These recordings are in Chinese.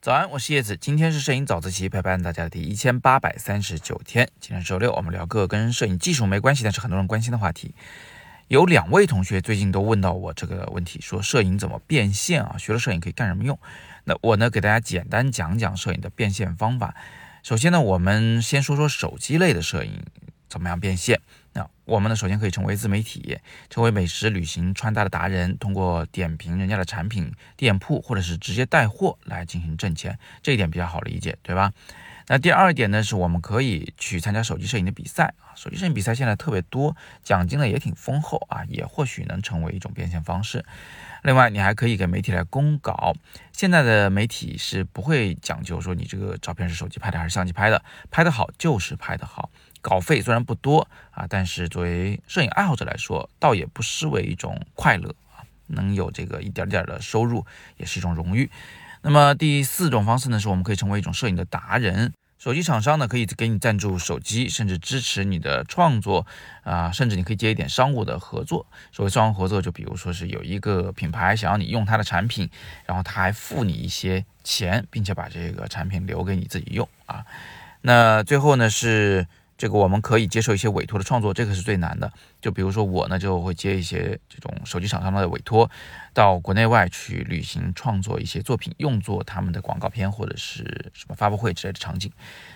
早安，我是叶子，今天是摄影早自习陪伴大家的第一千八百三十九天。今天是周六，我们聊个跟摄影技术没关系，但是很多人关心的话题。有两位同学最近都问到我这个问题，说摄影怎么变现啊？学了摄影可以干什么用？那我呢，给大家简单讲讲摄影的变现方法。首先呢，我们先说说手机类的摄影怎么样变现。那我们呢，首先可以成为自媒体，成为美食、旅行、穿搭的达人，通过点评人家的产品、店铺，或者是直接带货来进行挣钱，这一点比较好理解，对吧？那第二点呢，是我们可以去参加手机摄影的比赛啊，手机摄影比赛现在特别多，奖金呢也挺丰厚啊，也或许能成为一种变现方式。另外，你还可以给媒体来公稿，现在的媒体是不会讲究说你这个照片是手机拍的还是相机拍的，拍得好就是拍得好。稿费虽然不多啊，但是作为摄影爱好者来说，倒也不失为一种快乐啊，能有这个一点点的收入，也是一种荣誉。那么第四种方式呢，是我们可以成为一种摄影的达人。手机厂商呢，可以给你赞助手机，甚至支持你的创作啊，甚至你可以接一点商务的合作。所谓商务合作，就比如说是有一个品牌想要你用它的产品，然后他还付你一些钱，并且把这个产品留给你自己用啊。那最后呢是。这个我们可以接受一些委托的创作，这个是最难的。就比如说我呢，就会接一些这种手机厂商的委托，到国内外去旅行创作一些作品，用作他们的广告片或者是什么发布会之类的场景。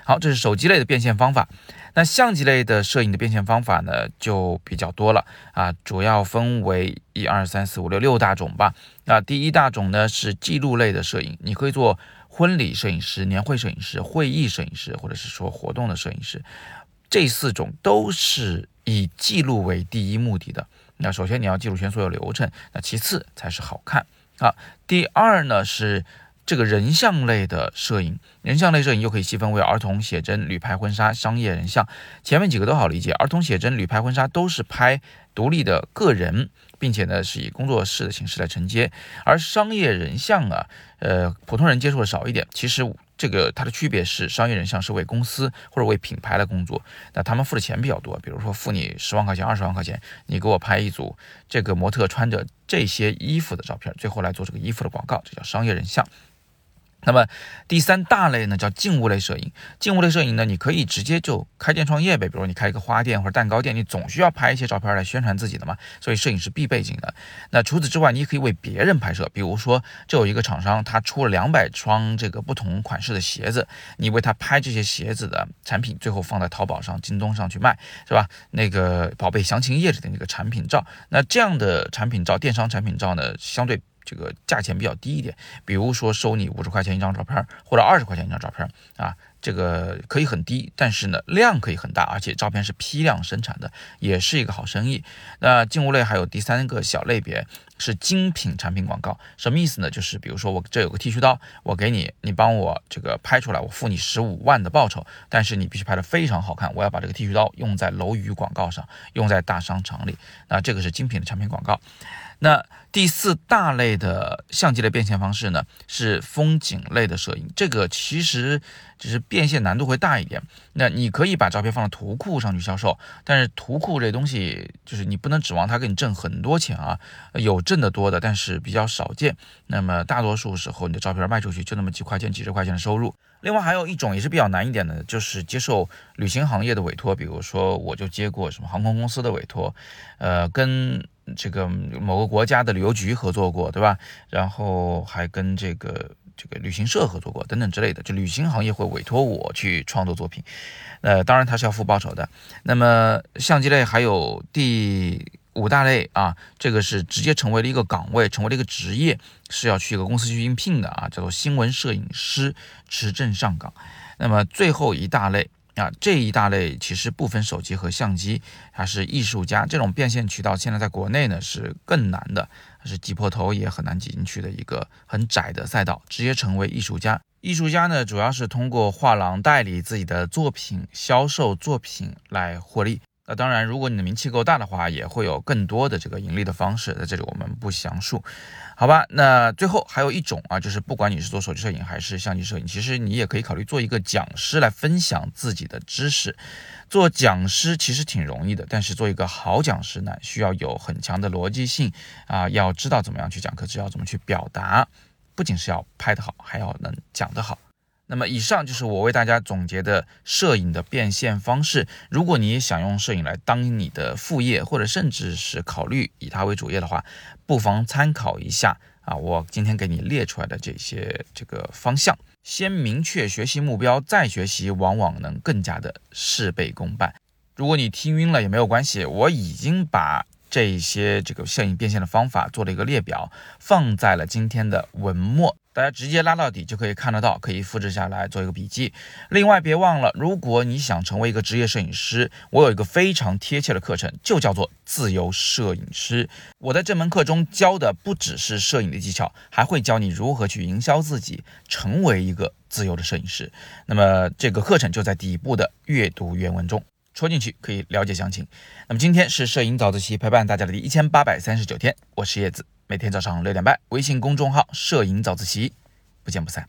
好，这是手机类的变现方法。那相机类的摄影的变现方法呢，就比较多了啊，主要分为一二三四五六六大种吧。那第一大种呢是记录类的摄影，你可以做婚礼摄影师、年会摄影师、会议摄影师，或者是说活动的摄影师。这四种都是以记录为第一目的的。那首先你要记录全所有流程，那其次才是好看啊。第二呢是这个人像类的摄影，人像类摄影又可以细分为儿童写真、旅拍、婚纱、商业人像。前面几个都好理解，儿童写真、旅拍、婚纱都是拍独立的个人，并且呢是以工作室的形式来承接。而商业人像啊，呃，普通人接触的少一点。其实。这个它的区别是，商业人像是为公司或者为品牌来工作，那他们付的钱比较多，比如说付你十万块钱、二十万块钱，你给我拍一组这个模特穿着这些衣服的照片，最后来做这个衣服的广告，这叫商业人像。那么第三大类呢，叫静物类摄影。静物类摄影呢，你可以直接就开店创业呗，比如你开一个花店或者蛋糕店，你总需要拍一些照片来宣传自己的嘛，所以摄影是必备景的。那除此之外，你也可以为别人拍摄，比如说，这有一个厂商，他出了两百双这个不同款式的鞋子，你为他拍这些鞋子的产品，最后放在淘宝上、京东上去卖，是吧？那个宝贝详情页里的那个产品照，那这样的产品照，电商产品照呢，相对。这个价钱比较低一点，比如说收你五十块钱一张照片，或者二十块钱一张照片啊，这个可以很低，但是呢量可以很大，而且照片是批量生产的，也是一个好生意。那静物类还有第三个小类别是精品产品广告，什么意思呢？就是比如说我这有个剃须刀，我给你，你帮我这个拍出来，我付你十五万的报酬，但是你必须拍的非常好看，我要把这个剃须刀用在楼宇广告上，用在大商场里，那这个是精品的产品广告。那第四大类的相机类变现方式呢，是风景类的摄影。这个其实只是变现难度会大一点。那你可以把照片放到图库上去销售，但是图库这东西就是你不能指望它给你挣很多钱啊，有挣得多的，但是比较少见。那么大多数时候你的照片卖出去就那么几块钱、几十块钱的收入。另外还有一种也是比较难一点的，就是接受旅行行业的委托，比如说我就接过什么航空公司的委托，呃，跟。这个某个国家的旅游局合作过，对吧？然后还跟这个这个旅行社合作过，等等之类的。就旅行行业会委托我去创作作品，呃，当然他是要付报酬的。那么相机类还有第五大类啊，这个是直接成为了一个岗位，成为了一个职业，是要去一个公司去应聘的啊，叫做新闻摄影师，持证上岗。那么最后一大类。啊，这一大类其实不分手机和相机，它是艺术家这种变现渠道，现在在国内呢是更难的，是挤破头也很难挤进去的一个很窄的赛道，直接成为艺术家。艺术家呢，主要是通过画廊代理自己的作品，销售作品来获利。那当然，如果你的名气够大的话，也会有更多的这个盈利的方式，在这里我们不详述，好吧？那最后还有一种啊，就是不管你是做手机摄影还是相机摄影，其实你也可以考虑做一个讲师来分享自己的知识。做讲师其实挺容易的，但是做一个好讲师呢，需要有很强的逻辑性啊，要知道怎么样去讲课，知道怎么去表达，不仅是要拍得好，还要能讲得好。那么以上就是我为大家总结的摄影的变现方式。如果你想用摄影来当你的副业，或者甚至是考虑以它为主业的话，不妨参考一下啊，我今天给你列出来的这些这个方向。先明确学习目标，再学习，往往能更加的事倍功半。如果你听晕了也没有关系，我已经把。这些这个摄影变现的方法做了一个列表，放在了今天的文末，大家直接拉到底就可以看得到，可以复制下来做一个笔记。另外别忘了，如果你想成为一个职业摄影师，我有一个非常贴切的课程，就叫做自由摄影师。我在这门课中教的不只是摄影的技巧，还会教你如何去营销自己，成为一个自由的摄影师。那么这个课程就在底部的阅读原文中。戳进去可以了解详情。那么今天是摄影早自习陪伴大家的第一千八百三十九天，我是叶子，每天早上六点半，微信公众号“摄影早自习”，不见不散。